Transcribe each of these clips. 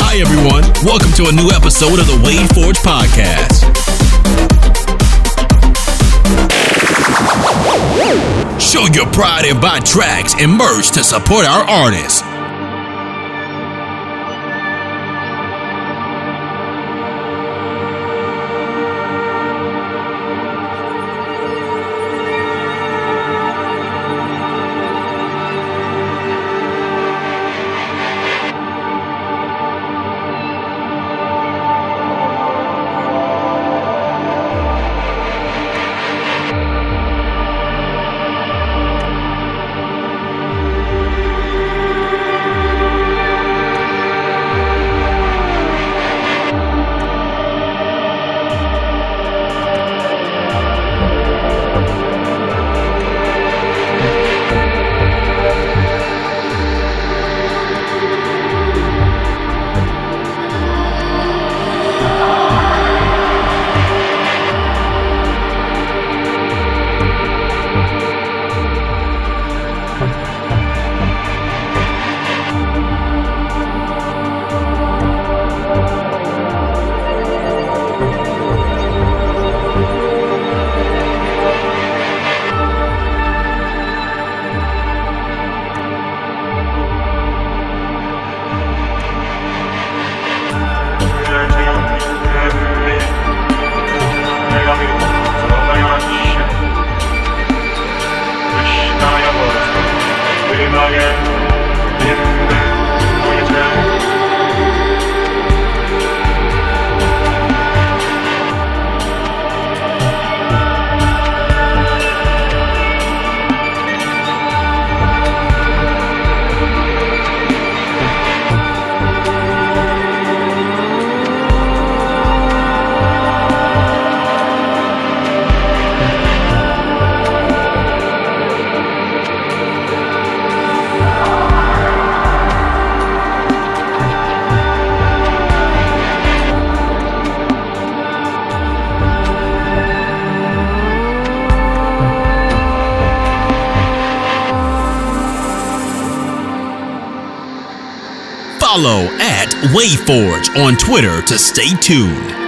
Hi, everyone. Welcome to a new episode of the Wave Forge Podcast. Show your pride and buy tracks and merch to support our artists. Follow at WaveForge on Twitter to stay tuned.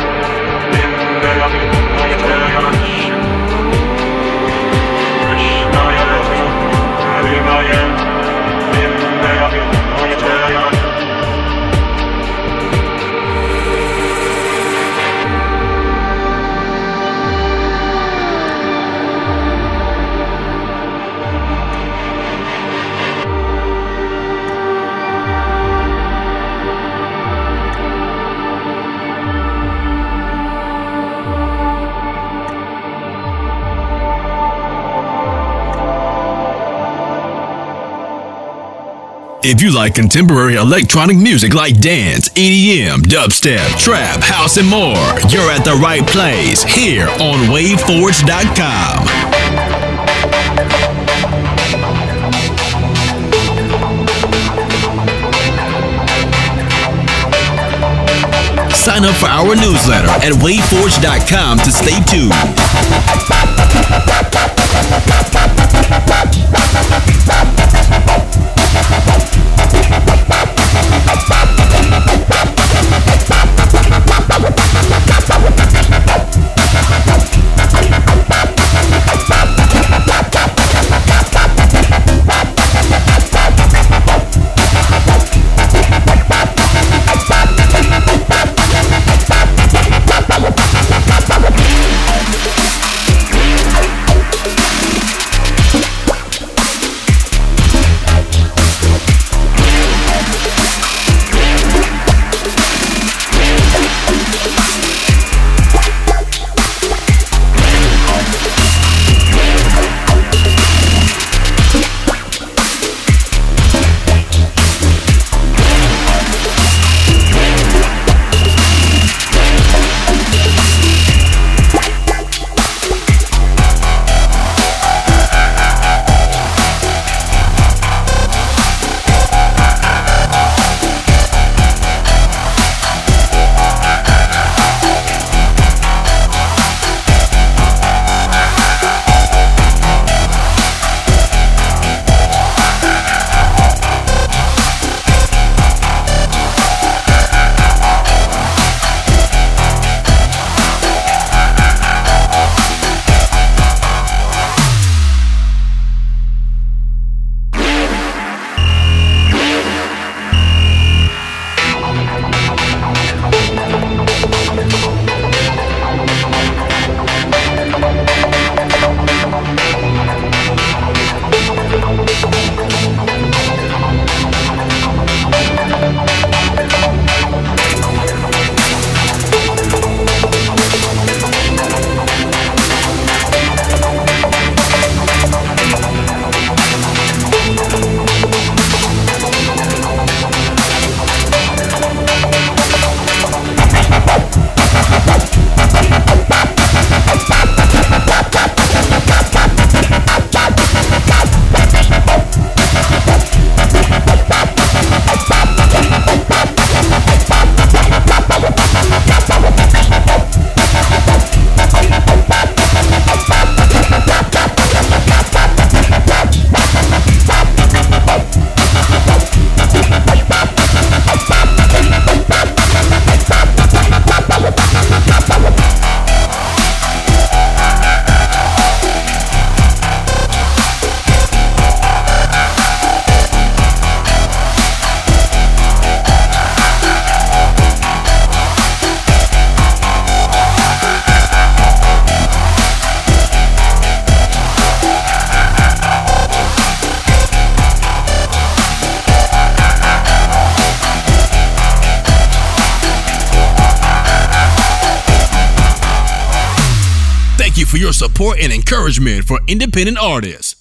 If you like contemporary electronic music like dance, EDM, dubstep, trap, house, and more, you're at the right place here on WaveForge.com. sign up for our newsletter at WaveForge.com to stay tuned. For your support and encouragement for independent artists.